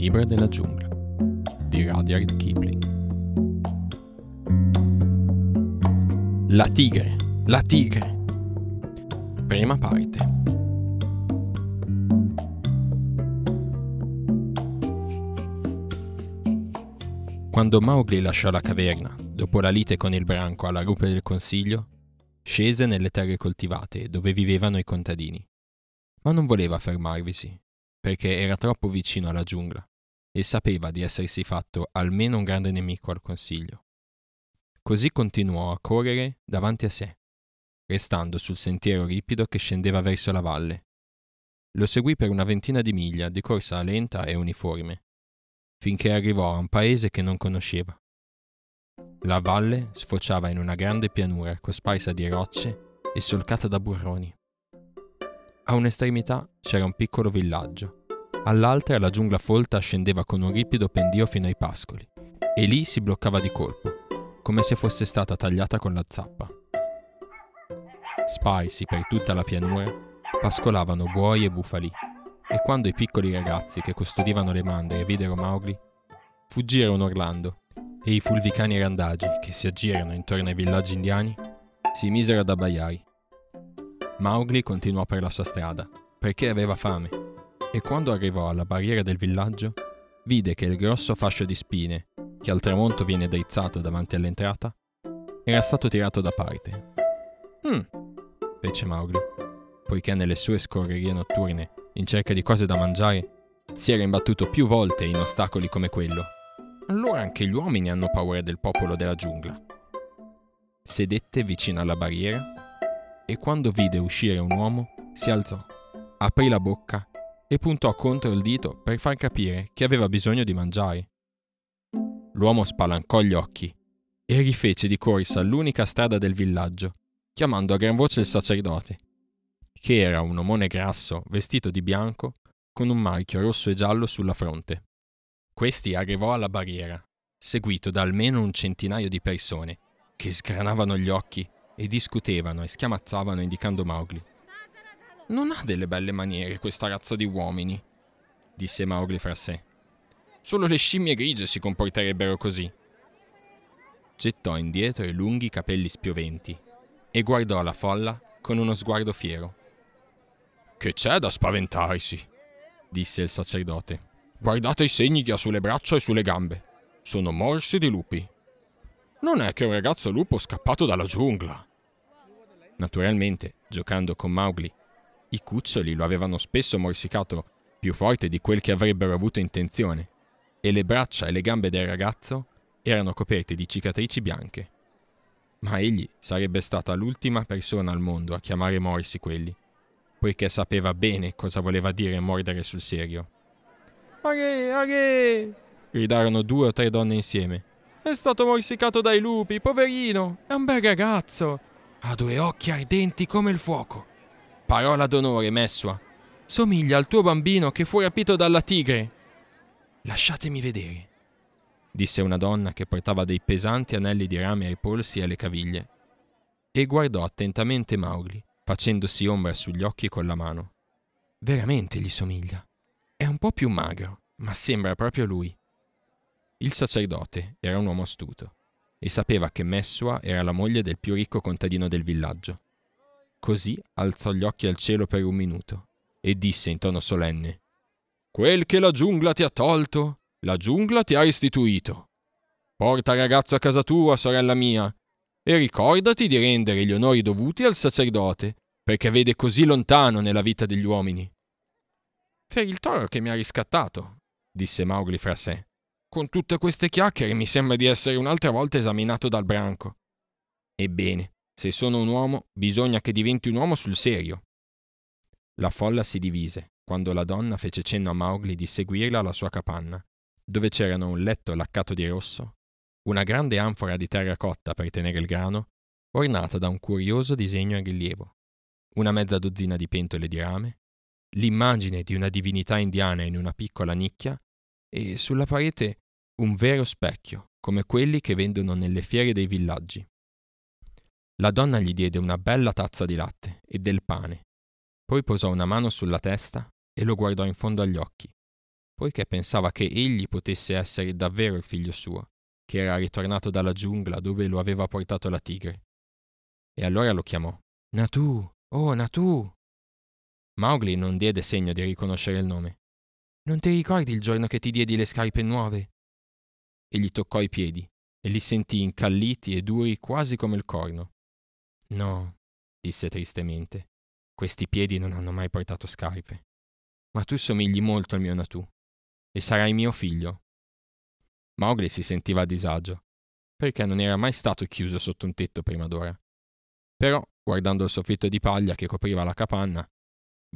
libro della giungla di Rudyard Kipling. La tigre, la tigre. Prima parte. Quando Mowgli lasciò la caverna, dopo la lite con il branco alla rupe del consiglio, scese nelle terre coltivate dove vivevano i contadini. Ma non voleva fermarvisi, perché era troppo vicino alla giungla e sapeva di essersi fatto almeno un grande nemico al consiglio. Così continuò a correre davanti a sé, restando sul sentiero ripido che scendeva verso la valle. Lo seguì per una ventina di miglia di corsa lenta e uniforme, finché arrivò a un paese che non conosceva. La valle sfociava in una grande pianura cosparsa di rocce e solcata da burroni. A un'estremità c'era un piccolo villaggio, all'altra la giungla folta scendeva con un ripido pendio fino ai pascoli, e lì si bloccava di colpo, come se fosse stata tagliata con la zappa. Sparsi per tutta la pianura, pascolavano buoi e bufali, e quando i piccoli ragazzi che custodivano le mandrie videro Mowgli, fuggirono urlando, e i fulvicani randagi che si aggirano intorno ai villaggi indiani si misero ad abbaiare. Mowgli continuò per la sua strada, perché aveva fame, e quando arrivò alla barriera del villaggio, vide che il grosso fascio di spine, che al tramonto viene drizzato davanti all'entrata, era stato tirato da parte. Hm, fece Mowgli, poiché nelle sue scorrerie notturne, in cerca di cose da mangiare, si era imbattuto più volte in ostacoli come quello. Allora anche gli uomini hanno paura del popolo della giungla. Sedette vicino alla barriera e quando vide uscire un uomo si alzò, aprì la bocca e puntò contro il dito per far capire che aveva bisogno di mangiare. L'uomo spalancò gli occhi e rifece di corsa l'unica strada del villaggio, chiamando a gran voce il sacerdote, che era un omone grasso vestito di bianco con un marchio rosso e giallo sulla fronte. Questi arrivò alla barriera, seguito da almeno un centinaio di persone, che sgranavano gli occhi e discutevano e schiamazzavano indicando Mowgli. Non ha delle belle maniere questa razza di uomini, disse Mowgli fra sé. Solo le scimmie grigie si comporterebbero così. Gettò indietro i lunghi capelli spioventi e guardò la folla con uno sguardo fiero. Che c'è da spaventarsi? disse il sacerdote. Guardate i segni che ha sulle braccia e sulle gambe. Sono morsi di lupi. Non è che un ragazzo lupo scappato dalla giungla. Naturalmente, giocando con Mowgli, i cuccioli lo avevano spesso morsicato più forte di quel che avrebbero avuto intenzione, e le braccia e le gambe del ragazzo erano coperte di cicatrici bianche. Ma egli sarebbe stata l'ultima persona al mondo a chiamare morsi quelli, poiché sapeva bene cosa voleva dire mordere sul serio. Aghe, aghe! gridarono due o tre donne insieme. È stato morsicato dai lupi, poverino! È un bel ragazzo! Ha due occhi ardenti come il fuoco. Parola d'onore, Messua. Somiglia al tuo bambino che fu rapito dalla tigre. Lasciatemi vedere, disse una donna che portava dei pesanti anelli di rame ai polsi e alle caviglie, e guardò attentamente Mowgli, facendosi ombra sugli occhi con la mano. Veramente gli somiglia. È un po' più magro, ma sembra proprio lui. Il sacerdote era un uomo astuto e sapeva che Messua era la moglie del più ricco contadino del villaggio. Così alzò gli occhi al cielo per un minuto e disse in tono solenne Quel che la giungla ti ha tolto, la giungla ti ha restituito. Porta ragazzo a casa tua, sorella mia, e ricordati di rendere gli onori dovuti al sacerdote, perché vede così lontano nella vita degli uomini. Per il toro che mi ha riscattato, disse Mowgli fra sé. Con tutte queste chiacchiere mi sembra di essere un'altra volta esaminato dal branco. Ebbene, se sono un uomo, bisogna che diventi un uomo sul serio. La folla si divise quando la donna fece cenno a Mowgli di seguirla alla sua capanna, dove c'erano un letto laccato di rosso, una grande anfora di terra cotta per tenere il grano, ornata da un curioso disegno in rilievo, una mezza dozzina di pentole di rame, l'immagine di una divinità indiana in una piccola nicchia e sulla parete un vero specchio, come quelli che vendono nelle fiere dei villaggi. La donna gli diede una bella tazza di latte e del pane, poi posò una mano sulla testa e lo guardò in fondo agli occhi. poiché pensava che egli potesse essere davvero il figlio suo, che era ritornato dalla giungla dove lo aveva portato la tigre. E allora lo chiamò. Natu, oh Natu! Mowgli non diede segno di riconoscere il nome. Non ti ricordi il giorno che ti diedi le scarpe nuove? E gli toccò i piedi e li sentì incalliti e duri quasi come il corno. No, disse tristemente, questi piedi non hanno mai portato scarpe. Ma tu somigli molto al mio Natu e sarai mio figlio. Mowgli si sentiva a disagio, perché non era mai stato chiuso sotto un tetto prima d'ora. Però, guardando il soffitto di paglia che copriva la capanna,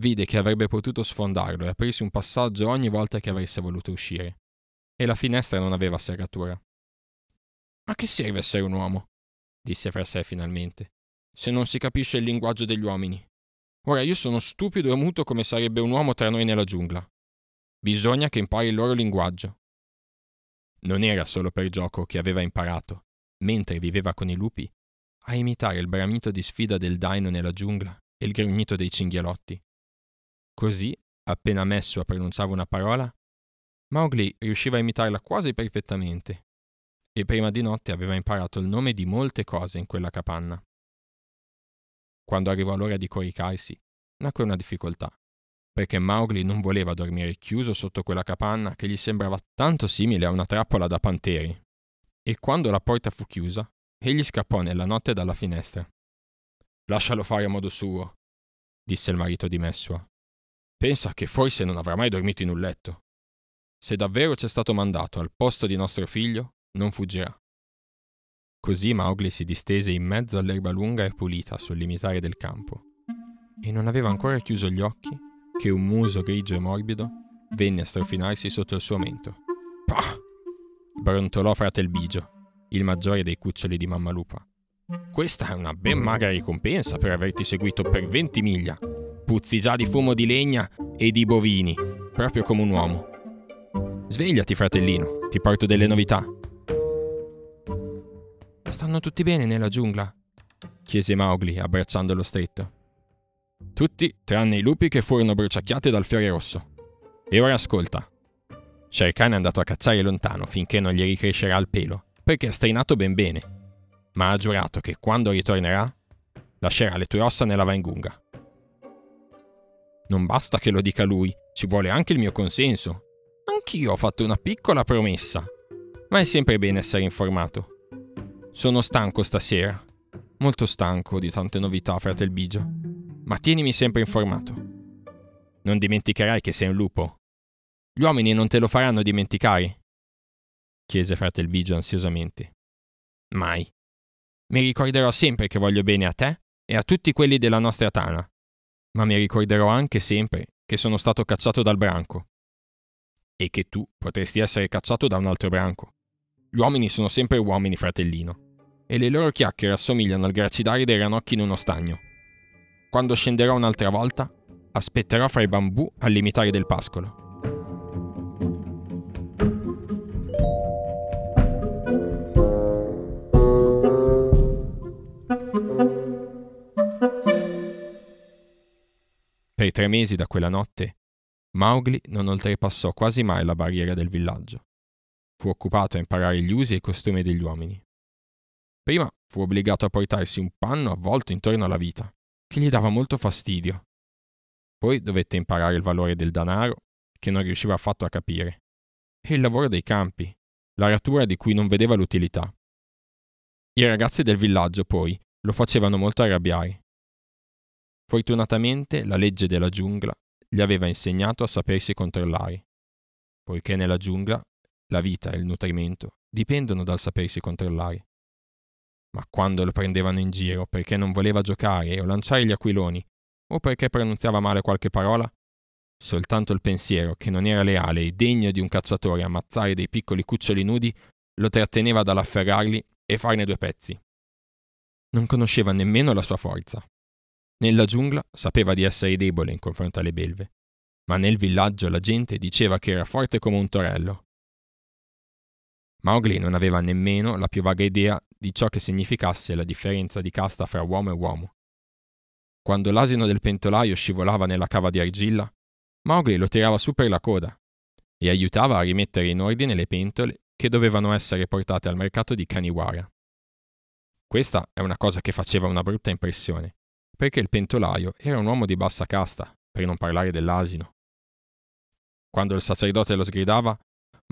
vide che avrebbe potuto sfondarlo e aprirsi un passaggio ogni volta che avesse voluto uscire. E la finestra non aveva serratura. A che serve essere un uomo? disse fra sé finalmente, se non si capisce il linguaggio degli uomini. Ora io sono stupido e muto come sarebbe un uomo tra noi nella giungla. Bisogna che impari il loro linguaggio. Non era solo per gioco che aveva imparato, mentre viveva con i lupi, a imitare il bramito di sfida del daino nella giungla e il grugnito dei cinghialotti. Così, appena messo a pronunciare una parola, Mowgli riusciva a imitarla quasi perfettamente e prima di notte aveva imparato il nome di molte cose in quella capanna. Quando arrivò l'ora di coricarsi, nacque una difficoltà, perché Mowgli non voleva dormire chiuso sotto quella capanna che gli sembrava tanto simile a una trappola da panteri. E quando la porta fu chiusa, egli scappò nella notte dalla finestra. Lascialo fare a modo suo, disse il marito di Messua. Pensa che forse non avrà mai dormito in un letto. Se davvero c'è stato mandato al posto di nostro figlio, non fuggirà. Così Mowgli si distese in mezzo all'erba lunga e pulita sul limitare del campo, e non aveva ancora chiuso gli occhi che un muso grigio e morbido venne a strofinarsi sotto il suo mento. Pah! brontolò fratel Bigio, il maggiore dei cuccioli di Mammalupa. Questa è una ben magra ricompensa per averti seguito per 20 miglia. Puzzi già di fumo di legna e di bovini, proprio come un uomo. Svegliati, fratellino, ti porto delle novità. Stanno tutti bene nella giungla? chiese Mowgli, abbracciandolo stretto. Tutti, tranne i lupi che furono bruciacchiati dal fiore rosso. E ora ascolta. Shere Khan è andato a cacciare lontano finché non gli ricrescerà il pelo, perché è strinato ben bene. Ma ha giurato che quando ritornerà, lascerà le tue ossa nella Vaingunga. Non basta che lo dica lui, ci vuole anche il mio consenso. Anch'io ho fatto una piccola promessa, ma è sempre bene essere informato. Sono stanco stasera. Molto stanco di tante novità, fratel Bigio. Ma tienimi sempre informato. Non dimenticherai che sei un lupo. Gli uomini non te lo faranno dimenticare? chiese fratel Bigio ansiosamente. Mai. Mi ricorderò sempre che voglio bene a te e a tutti quelli della nostra tana, ma mi ricorderò anche sempre che sono stato cacciato dal branco e che tu potresti essere cacciato da un altro branco. Gli uomini sono sempre uomini, fratellino e le loro chiacchiere assomigliano al gracidare dei ranocchi in uno stagno. Quando scenderò un'altra volta, aspetterò fra i bambù al limitare del pascolo. Per tre mesi da quella notte, Mowgli non oltrepassò quasi mai la barriera del villaggio. Fu occupato a imparare gli usi e i costumi degli uomini. Prima fu obbligato a portarsi un panno avvolto intorno alla vita, che gli dava molto fastidio. Poi dovette imparare il valore del danaro, che non riusciva affatto a capire, e il lavoro dei campi, l'aratura di cui non vedeva l'utilità. I ragazzi del villaggio, poi, lo facevano molto arrabbiare. Fortunatamente la legge della giungla gli aveva insegnato a sapersi controllare, poiché nella giungla la vita e il nutrimento dipendono dal sapersi controllare ma quando lo prendevano in giro perché non voleva giocare o lanciare gli aquiloni, o perché pronunziava male qualche parola, soltanto il pensiero che non era leale e degno di un cacciatore ammazzare dei piccoli cuccioli nudi lo tratteneva dall'afferrarli e farne due pezzi. Non conosceva nemmeno la sua forza. Nella giungla sapeva di essere debole in confronto alle belve, ma nel villaggio la gente diceva che era forte come un torello Mowgli non aveva nemmeno la più vaga idea di ciò che significasse la differenza di casta fra uomo e uomo. Quando l'asino del pentolaio scivolava nella cava di argilla, Mowgli lo tirava su per la coda e aiutava a rimettere in ordine le pentole che dovevano essere portate al mercato di Kaniwara. Questa è una cosa che faceva una brutta impressione, perché il pentolaio era un uomo di bassa casta, per non parlare dell'asino. Quando il sacerdote lo sgridava,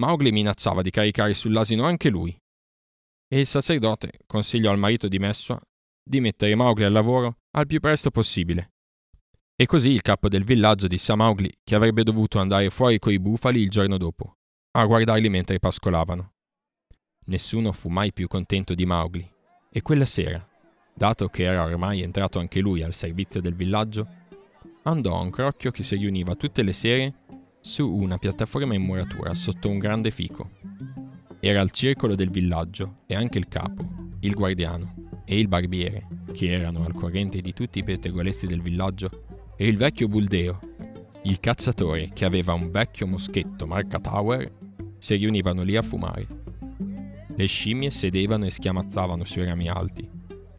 Mowgli minacciava di caricare sull'asino anche lui. E il sacerdote consigliò al marito di Messua di mettere Mowgli al lavoro al più presto possibile. E così il capo del villaggio disse a Mowgli che avrebbe dovuto andare fuori coi bufali il giorno dopo, a guardarli mentre pascolavano. Nessuno fu mai più contento di Mowgli, e quella sera, dato che era ormai entrato anche lui al servizio del villaggio, andò a un crocchio che si riuniva tutte le sere su una piattaforma in muratura sotto un grande fico. Era il circolo del villaggio e anche il capo, il guardiano e il barbiere, che erano al corrente di tutti i pettegolezzi del villaggio, e il vecchio Buldeo, il cacciatore che aveva un vecchio moschetto marca Tower, si riunivano lì a fumare. Le scimmie sedevano e schiamazzavano sui rami alti,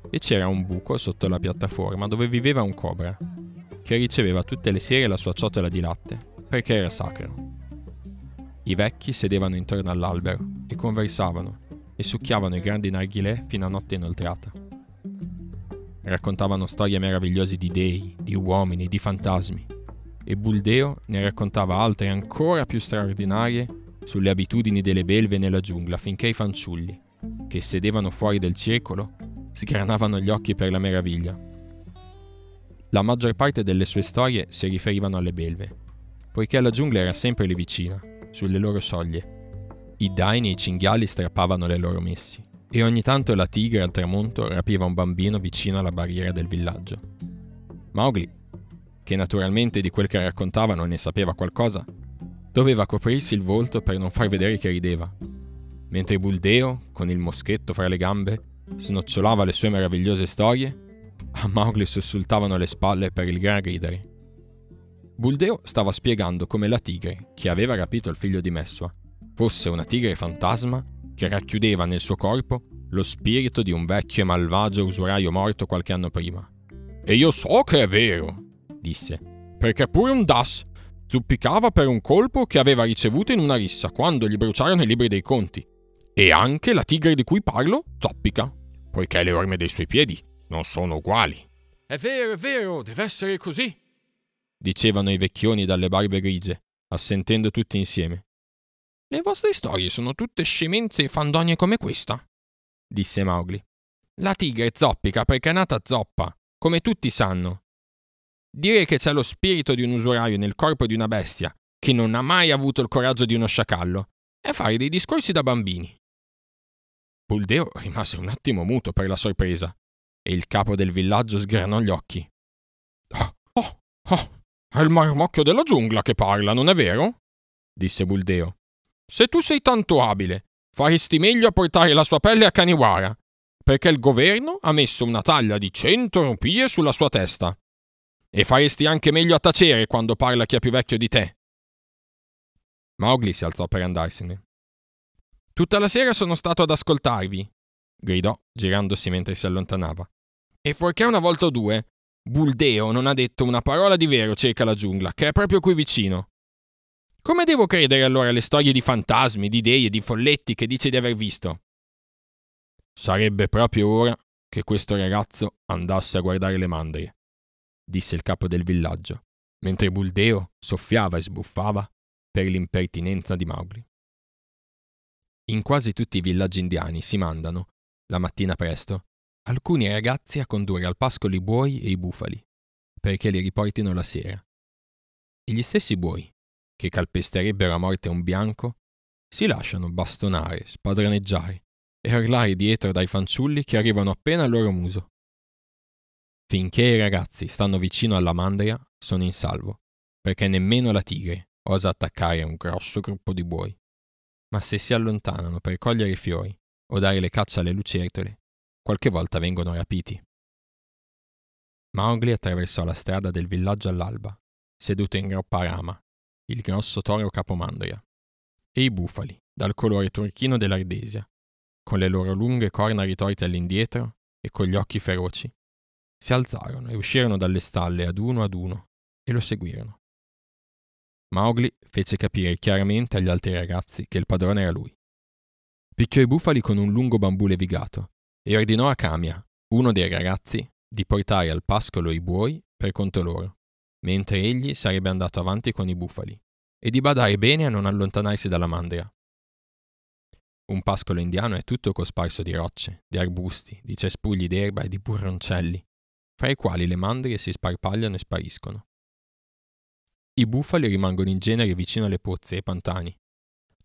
e c'era un buco sotto la piattaforma dove viveva un cobra, che riceveva tutte le sere la sua ciotola di latte perché era sacro. I vecchi sedevano intorno all'albero e conversavano e succhiavano i grandi narghilè fino a notte inoltrata. Raccontavano storie meravigliose di dei, di uomini, di fantasmi, e Buldeo ne raccontava altre ancora più straordinarie sulle abitudini delle belve nella giungla finché i fanciulli, che sedevano fuori del circolo, sgranavano gli occhi per la meraviglia. La maggior parte delle sue storie si riferivano alle belve, poiché la giungla era sempre lì vicina, sulle loro soglie. I daini e i cinghiali strappavano le loro messi, e ogni tanto la tigre al tramonto rapiva un bambino vicino alla barriera del villaggio. Mowgli, che naturalmente di quel che raccontava non ne sapeva qualcosa, doveva coprirsi il volto per non far vedere che rideva, mentre Buldeo, con il moschetto fra le gambe, snocciolava le sue meravigliose storie, a Mowgli sussultavano le spalle per il gran ridere. Buldeo stava spiegando come la tigre, che aveva rapito il figlio di Messua, fosse una tigre fantasma che racchiudeva nel suo corpo lo spirito di un vecchio e malvagio usuraio morto qualche anno prima. E io so che è vero, disse, perché pure un Das zuppicava per un colpo che aveva ricevuto in una rissa quando gli bruciarono i libri dei conti. E anche la tigre di cui parlo zoppica, poiché le orme dei suoi piedi non sono uguali. È vero, è vero, deve essere così, dicevano i vecchioni dalle barbe grigie, assentendo tutti insieme. Le vostre storie sono tutte scemenze e fandonie come questa, disse Mowgli. La tigre zoppica perché è nata zoppa, come tutti sanno. Dire che c'è lo spirito di un usuraio nel corpo di una bestia che non ha mai avuto il coraggio di uno sciacallo è fare dei discorsi da bambini. Buldeo rimase un attimo muto per la sorpresa e il capo del villaggio sgranò gli occhi. Oh, oh, oh, è il marmocchio della giungla che parla, non è vero? disse Buldeo. Se tu sei tanto abile, faresti meglio a portare la sua pelle a Kaniwara, perché il governo ha messo una taglia di cento rupie sulla sua testa. E faresti anche meglio a tacere quando parla chi è più vecchio di te. Mowgli si alzò per andarsene. Tutta la sera sono stato ad ascoltarvi, gridò, girandosi mentre si allontanava. E fuorché una volta o due Buldeo non ha detto una parola di vero circa la giungla, che è proprio qui vicino. Come devo credere allora alle storie di fantasmi, di dei e di folletti che dice di aver visto? Sarebbe proprio ora che questo ragazzo andasse a guardare le mandrie, disse il capo del villaggio, mentre Buldeo soffiava e sbuffava per l'impertinenza di Mowgli. In quasi tutti i villaggi indiani si mandano, la mattina presto, alcuni ragazzi a condurre al pascolo i buoi e i bufali, perché li riportino la sera. E gli stessi buoi, che calpesterebbero a morte un bianco, si lasciano bastonare, spadroneggiare e urlare dietro dai fanciulli che arrivano appena al loro muso. Finché i ragazzi stanno vicino alla mandria, sono in salvo, perché nemmeno la tigre osa attaccare un grosso gruppo di buoi. Ma se si allontanano per cogliere i fiori o dare le caccia alle lucertole, qualche volta vengono rapiti. Mowgli attraversò la strada del villaggio all'alba, seduto in groppa a rama, il grosso toro capomandria, e i bufali, dal colore turchino dell'Ardesia, con le loro lunghe corna ritorte all'indietro e con gli occhi feroci, si alzarono e uscirono dalle stalle ad uno ad uno e lo seguirono. Mowgli fece capire chiaramente agli altri ragazzi che il padrone era lui. Picchiò i bufali con un lungo bambù levigato e ordinò a Kamia, uno dei ragazzi, di portare al pascolo i buoi per conto loro, mentre egli sarebbe andato avanti con i bufali, e di badare bene a non allontanarsi dalla mandria. Un pascolo indiano è tutto cosparso di rocce, di arbusti, di cespugli d'erba e di burroncelli, fra i quali le mandrie si sparpagliano e spariscono. I bufali rimangono in genere vicino alle pozze e ai pantani,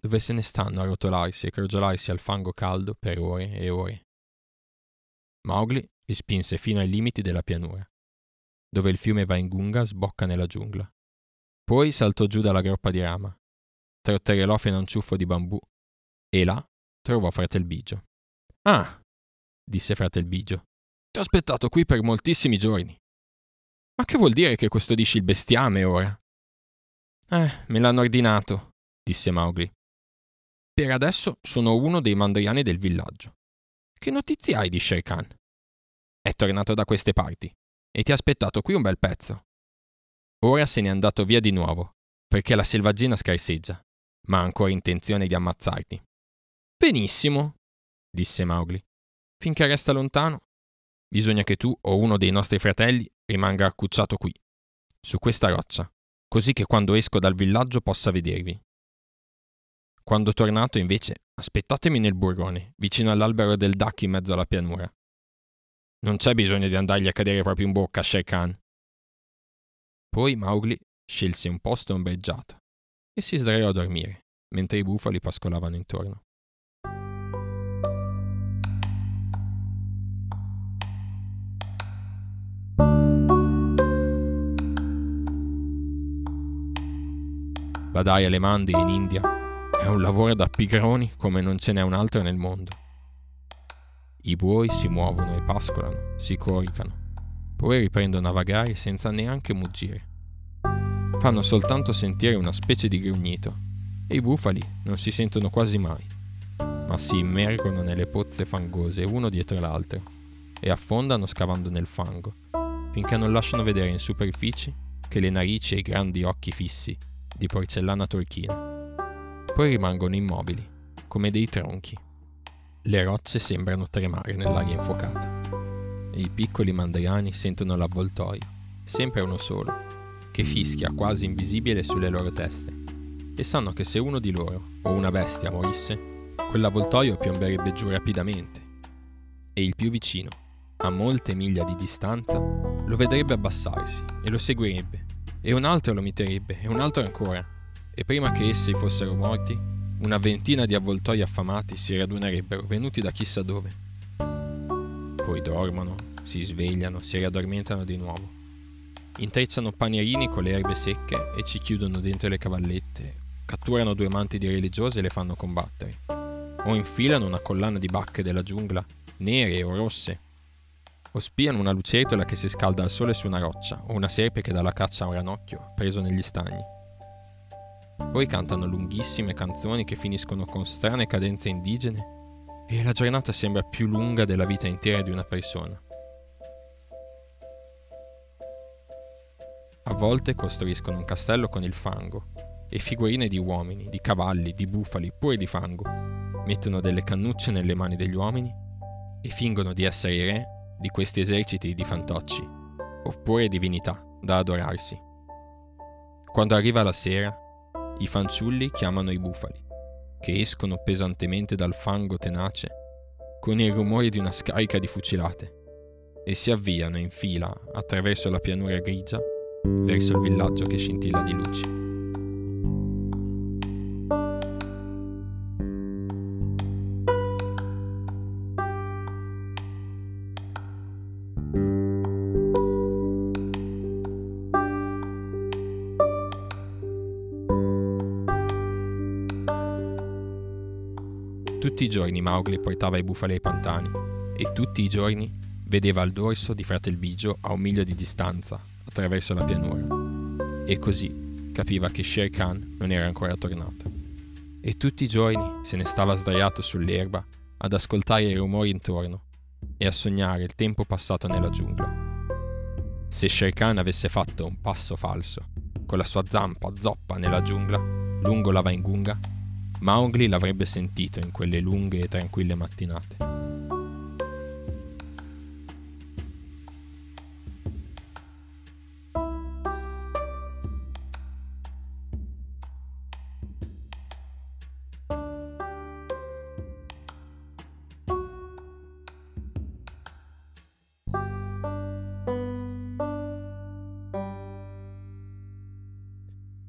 dove se ne stanno a rotolarsi e crogiolarsi al fango caldo per ore e ore. Mowgli li spinse fino ai limiti della pianura, dove il fiume Vaingunga sbocca nella giungla. Poi saltò giù dalla groppa di rama, trotterellò fino a un ciuffo di bambù e là trovò Fratel Bigio. Ah, disse Fratel Bigio, ti ho aspettato qui per moltissimi giorni. Ma che vuol dire che custodisci il bestiame ora? Eh, me l'hanno ordinato, disse Mowgli. Per adesso sono uno dei mandriani del villaggio. Che notizie hai di Shere? È tornato da queste parti e ti ha aspettato qui un bel pezzo. Ora se n'è andato via di nuovo, perché la selvaggina scarseggia, ma ha ancora intenzione di ammazzarti. Benissimo, disse Mowgli. Finché resta lontano, bisogna che tu o uno dei nostri fratelli rimanga accucciato qui, su questa roccia, così che quando esco dal villaggio possa vedervi. Quando tornato, invece, aspettatemi nel burrone, vicino all'albero del Dak in mezzo alla pianura. Non c'è bisogno di andargli a cadere proprio in bocca, Shere Khan. Poi Mowgli scelse un posto ombreggiato e si sdraiò a dormire, mentre i bufali pascolavano intorno. Badai alle mandi in India è un lavoro da pigroni come non ce n'è un altro nel mondo. I buoi si muovono e pascolano, si coricano, poi riprendono a vagare senza neanche muggire. Fanno soltanto sentire una specie di grugnito e i bufali non si sentono quasi mai, ma si immergono nelle pozze fangose uno dietro l'altro e affondano scavando nel fango, finché non lasciano vedere in superficie che le narici e i grandi occhi fissi di porcellana turchina. Poi rimangono immobili, come dei tronchi. Le rocce sembrano tremare nell'aria infuocata e i piccoli mandriani sentono l'avvoltoio, sempre uno solo, che fischia quasi invisibile sulle loro teste e sanno che se uno di loro o una bestia morisse, quell'avvoltoio piomberebbe giù rapidamente e il più vicino, a molte miglia di distanza, lo vedrebbe abbassarsi e lo seguirebbe e un altro lo miterebbe, e un altro ancora. E prima che essi fossero morti, una ventina di avvoltoi affamati si radunerebbero, venuti da chissà dove. Poi dormono, si svegliano, si riaddormentano di nuovo. Intrecciano panierini con le erbe secche e ci chiudono dentro le cavallette, catturano due manti di religiose e le fanno combattere. O infilano una collana di bacche della giungla, nere o rosse, o spiano una lucertola che si scalda al sole su una roccia, o una serpe che dà la caccia a un ranocchio preso negli stagni. Poi cantano lunghissime canzoni che finiscono con strane cadenze indigene e la giornata sembra più lunga della vita intera di una persona. A volte costruiscono un castello con il fango e figurine di uomini, di cavalli, di bufali, pure di fango. Mettono delle cannucce nelle mani degli uomini e fingono di essere i re di questi eserciti di fantocci, oppure divinità da adorarsi. Quando arriva la sera, i fanciulli chiamano i bufali, che escono pesantemente dal fango tenace con il rumore di una scarica di fucilate e si avviano in fila attraverso la pianura grigia verso il villaggio che scintilla di luci. I giorni Mowgli portava i bufali ai pantani e tutti i giorni vedeva il dorso di Fratel Bigio a un miglio di distanza attraverso la pianura. E così capiva che Shere Khan non era ancora tornato. E tutti i giorni se ne stava sdraiato sull'erba ad ascoltare i rumori intorno e a sognare il tempo passato nella giungla. Se Shere Khan avesse fatto un passo falso, con la sua zampa zoppa nella giungla, lungo la Vaingunga, Mowgli l'avrebbe sentito in quelle lunghe e tranquille mattinate.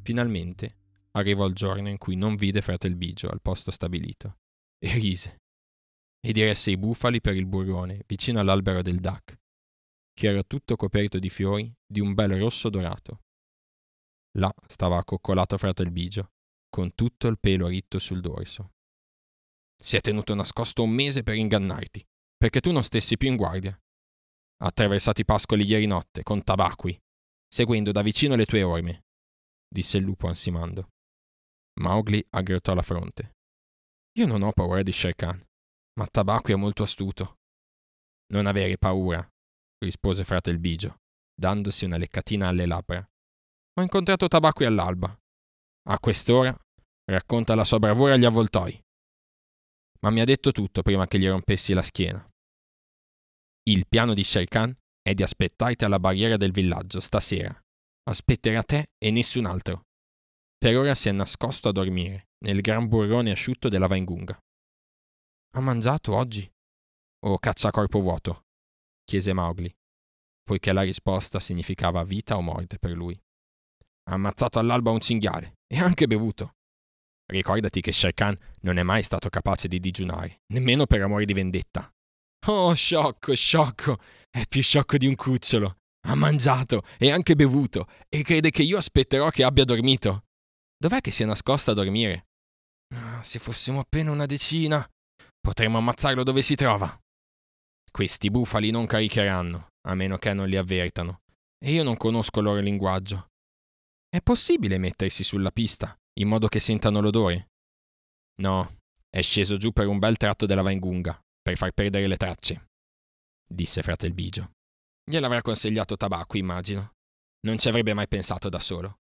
Finalmente arrivò il giorno in cui non vide Fratel Bigio al posto stabilito e rise e diresse i bufali per il burrone vicino all'albero del Dac, che era tutto coperto di fiori di un bel rosso dorato. Là stava accoccolato Fratel Bigio, con tutto il pelo ritto sul dorso. Si è tenuto nascosto un mese per ingannarti, perché tu non stessi più in guardia. Ha attraversato i pascoli ieri notte con tabacqui, seguendo da vicino le tue orme, disse il lupo ansimando. Mowgli aggrottò la fronte. Io non ho paura di Shere Khan, ma Tabacco è molto astuto. Non avere paura, rispose frate il bigio, dandosi una leccatina alle labbra. Ho incontrato Tabacco all'alba. A quest'ora racconta la sua bravura agli avvoltoi. Ma mi ha detto tutto prima che gli rompessi la schiena. Il piano di Shere Khan è di aspettarti alla barriera del villaggio stasera Aspetterà te e nessun altro. Per ora si è nascosto a dormire, nel gran burrone asciutto della Vaingunga. Ha mangiato oggi? O caccia a corpo vuoto? chiese Mowgli, poiché la risposta significava vita o morte per lui. Ha ammazzato all'alba un cinghiale e anche bevuto. Ricordati che Shere Khan non è mai stato capace di digiunare, nemmeno per amore di vendetta. Oh, sciocco, sciocco! È più sciocco di un cucciolo. Ha mangiato e anche bevuto e crede che io aspetterò che abbia dormito. Dov'è che si è nascosta a dormire? Ah, se fossimo appena una decina, potremmo ammazzarlo dove si trova. Questi bufali non caricheranno, a meno che non li avvertano, e io non conosco il loro linguaggio. È possibile mettersi sulla pista, in modo che sentano l'odore? No, è sceso giù per un bel tratto della Vaingunga, per far perdere le tracce, disse frate Bigio. Gliel'avrà consigliato tabacco, immagino. Non ci avrebbe mai pensato da solo.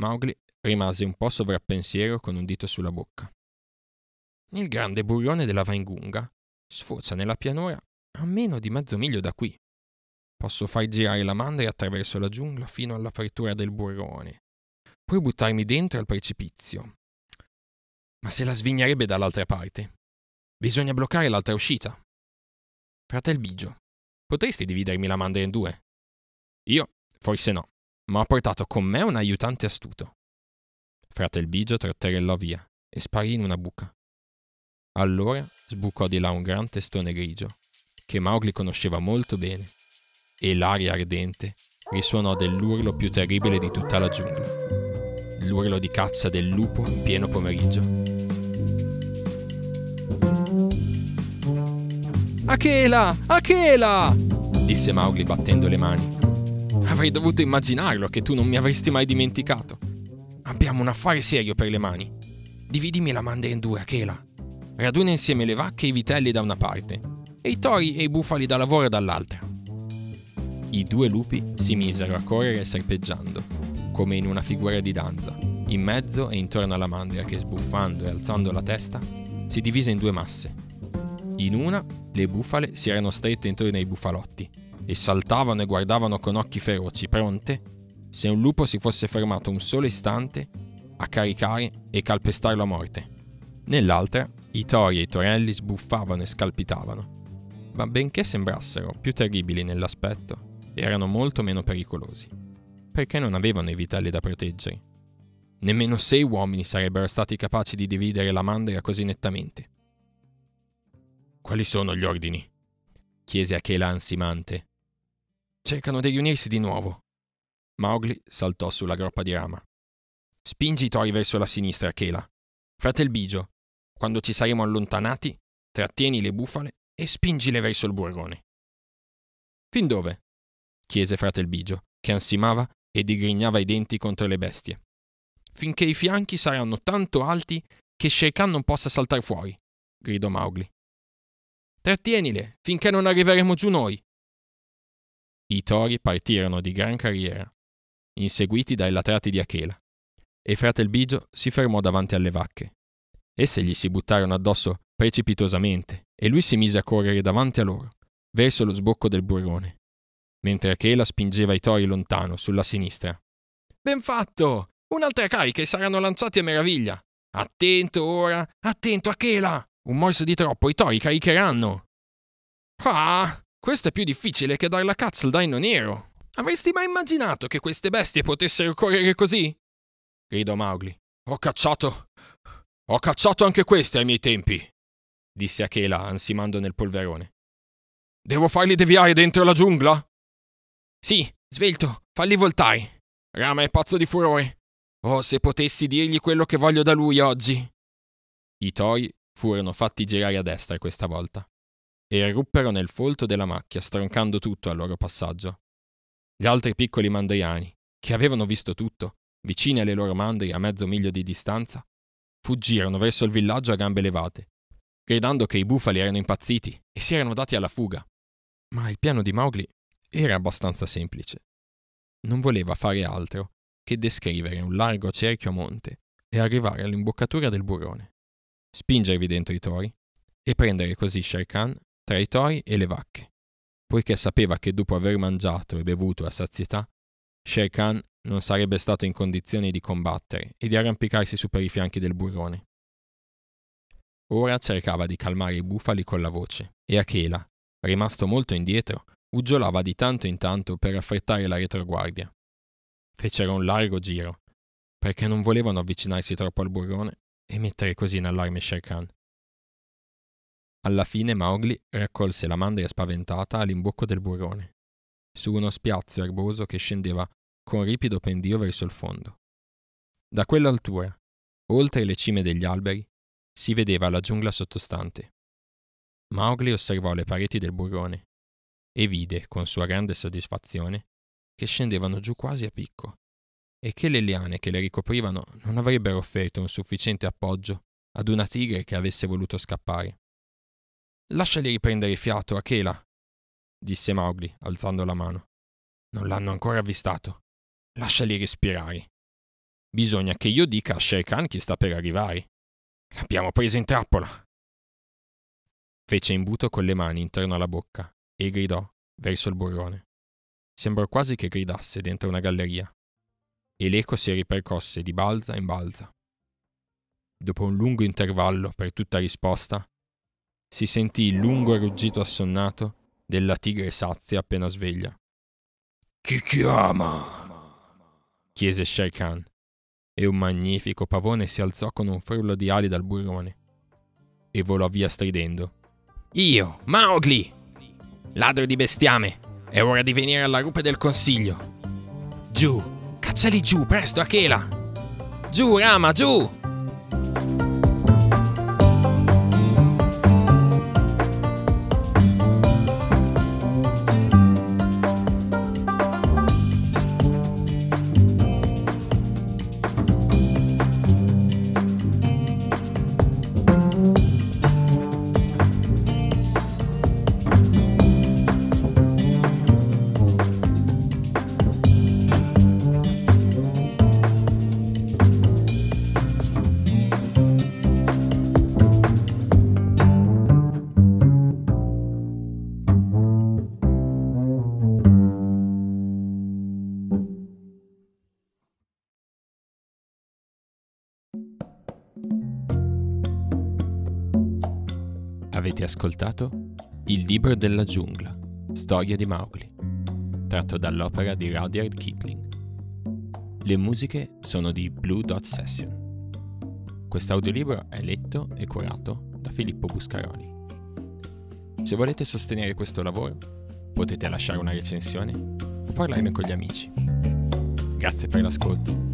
Mowgli rimase un po' sovrappensiero con un dito sulla bocca. Il grande burrone della Vaingunga sfocia nella pianura a meno di mezzo miglio da qui. Posso far girare la mandria attraverso la giungla fino all'apertura del burrone, poi buttarmi dentro al precipizio. Ma se la svignerebbe dall'altra parte. Bisogna bloccare l'altra uscita. Fratel Bigio, Potresti dividermi la mandria in due? Io, forse no, ma ho portato con me un aiutante astuto. Frate Bigio trotterellò via e sparì in una buca. Allora sbucò di là un gran testone grigio, che Mowgli conosceva molto bene, e l'aria ardente risuonò dell'urlo più terribile di tutta la giungla. L'urlo di caccia del lupo pieno pomeriggio. Achela! Achela! disse Mowgli battendo le mani. Avrei dovuto immaginarlo che tu non mi avresti mai dimenticato. Abbiamo un affare serio per le mani. Dividimi la mandria in due, Achela. Raduna insieme le vacche e i vitelli da una parte, e i tori e i bufali da lavoro dall'altra. I due lupi si misero a correre serpeggiando, come in una figura di danza, in mezzo e intorno alla mandria che, sbuffando e alzando la testa, si divise in due masse in una, le bufale si erano strette intorno ai bufalotti e saltavano e guardavano con occhi feroci, pronte, se un lupo si fosse fermato un solo istante, a caricare e calpestarlo a morte. Nell'altra, i tori e i torelli sbuffavano e scalpitavano, ma benché sembrassero più terribili nell'aspetto, erano molto meno pericolosi, perché non avevano i vitelli da proteggere. Nemmeno sei uomini sarebbero stati capaci di dividere la mandria così nettamente. Quali sono gli ordini? chiese Achela ansimante. Cercano di riunirsi di nuovo. Mowgli saltò sulla groppa di rama. Spingi i tori verso la sinistra, Achela. Fratel Bigio, quando ci saremo allontanati, trattieni le bufale e spingile verso il burrone. Fin dove? chiese Fratel Bigio, che ansimava e digrignava i denti contro le bestie. Finché i fianchi saranno tanto alti che Shere Khan non possa saltare fuori, gridò Mowgli. Trattienile, finché non arriveremo giù noi. I tori partirono di gran carriera inseguiti dai latrati di Achela, e fratel Bigio si fermò davanti alle vacche. Esse gli si buttarono addosso precipitosamente e lui si mise a correre davanti a loro, verso lo sbocco del burrone, mentre Achela spingeva i tori lontano, sulla sinistra. Ben fatto! Un'altra carica e saranno lanciati a meraviglia! Attento ora! Attento Achela! Un morso di troppo, i tori caricheranno! Ah! Questo è più difficile che dar la cazzo al daino nero! Avresti mai immaginato che queste bestie potessero correre così? gridò Mowgli. Ho cacciato. Ho cacciato anche queste ai miei tempi, disse Achela, ansimando nel polverone. Devo farli deviare dentro la giungla? Sì, svelto, falli voltare. Rama è pazzo di furore. Oh, se potessi dirgli quello che voglio da lui oggi. I tori furono fatti girare a destra questa volta e eruppero nel folto della macchia, stroncando tutto al loro passaggio. Gli altri piccoli mandriani, che avevano visto tutto, vicini alle loro mandri a mezzo miglio di distanza, fuggirono verso il villaggio a gambe levate, gridando che i bufali erano impazziti e si erano dati alla fuga. Ma il piano di Mowgli era abbastanza semplice. Non voleva fare altro che descrivere un largo cerchio a monte e arrivare all'imboccatura del burrone, spingervi dentro i tori e prendere così Shere Khan tra i tori e le vacche poiché sapeva che dopo aver mangiato e bevuto a sazietà, Shere Khan non sarebbe stato in condizioni di combattere e di arrampicarsi su per i fianchi del burrone. Ora cercava di calmare i bufali con la voce e Achela, rimasto molto indietro, uggiolava di tanto in tanto per affrettare la retroguardia. Fecero un largo giro, perché non volevano avvicinarsi troppo al burrone e mettere così in allarme Shere Khan. Alla fine Mowgli raccolse la mandria spaventata all'imbocco del burrone, su uno spiazzo erboso che scendeva con ripido pendio verso il fondo. Da quell'altura, oltre le cime degli alberi, si vedeva la giungla sottostante. Mowgli osservò le pareti del burrone e vide, con sua grande soddisfazione, che scendevano giù quasi a picco e che le liane che le ricoprivano non avrebbero offerto un sufficiente appoggio ad una tigre che avesse voluto scappare. Lasciali riprendere fiato, Achela, disse Mowgli, alzando la mano. Non l'hanno ancora avvistato. Lasciali respirare. Bisogna che io dica a Shere Khan che sta per arrivare. L'abbiamo presa in trappola. Fece imbuto con le mani intorno alla bocca e gridò verso il burrone. Sembrò quasi che gridasse dentro una galleria, e l'eco si ripercosse di balza in balza. Dopo un lungo intervallo per tutta risposta, si sentì il lungo ruggito assonnato della tigre sazia appena sveglia. Chi chiama? chiese Shere Khan, e un magnifico pavone si alzò con un frullo di ali dal burrone e volò via stridendo. Io, Mowgli! Ladro di bestiame! È ora di venire alla rupe del consiglio! Giù! Cacciali giù, presto, Achela! Giù, Rama, giù! Avete ascoltato Il libro della giungla, storia di Mowgli, tratto dall'opera di Rudyard Kipling. Le musiche sono di Blue Dot Session. Quest'audiolibro è letto e curato da Filippo Buscaroli. Se volete sostenere questo lavoro, potete lasciare una recensione o parlarne con gli amici. Grazie per l'ascolto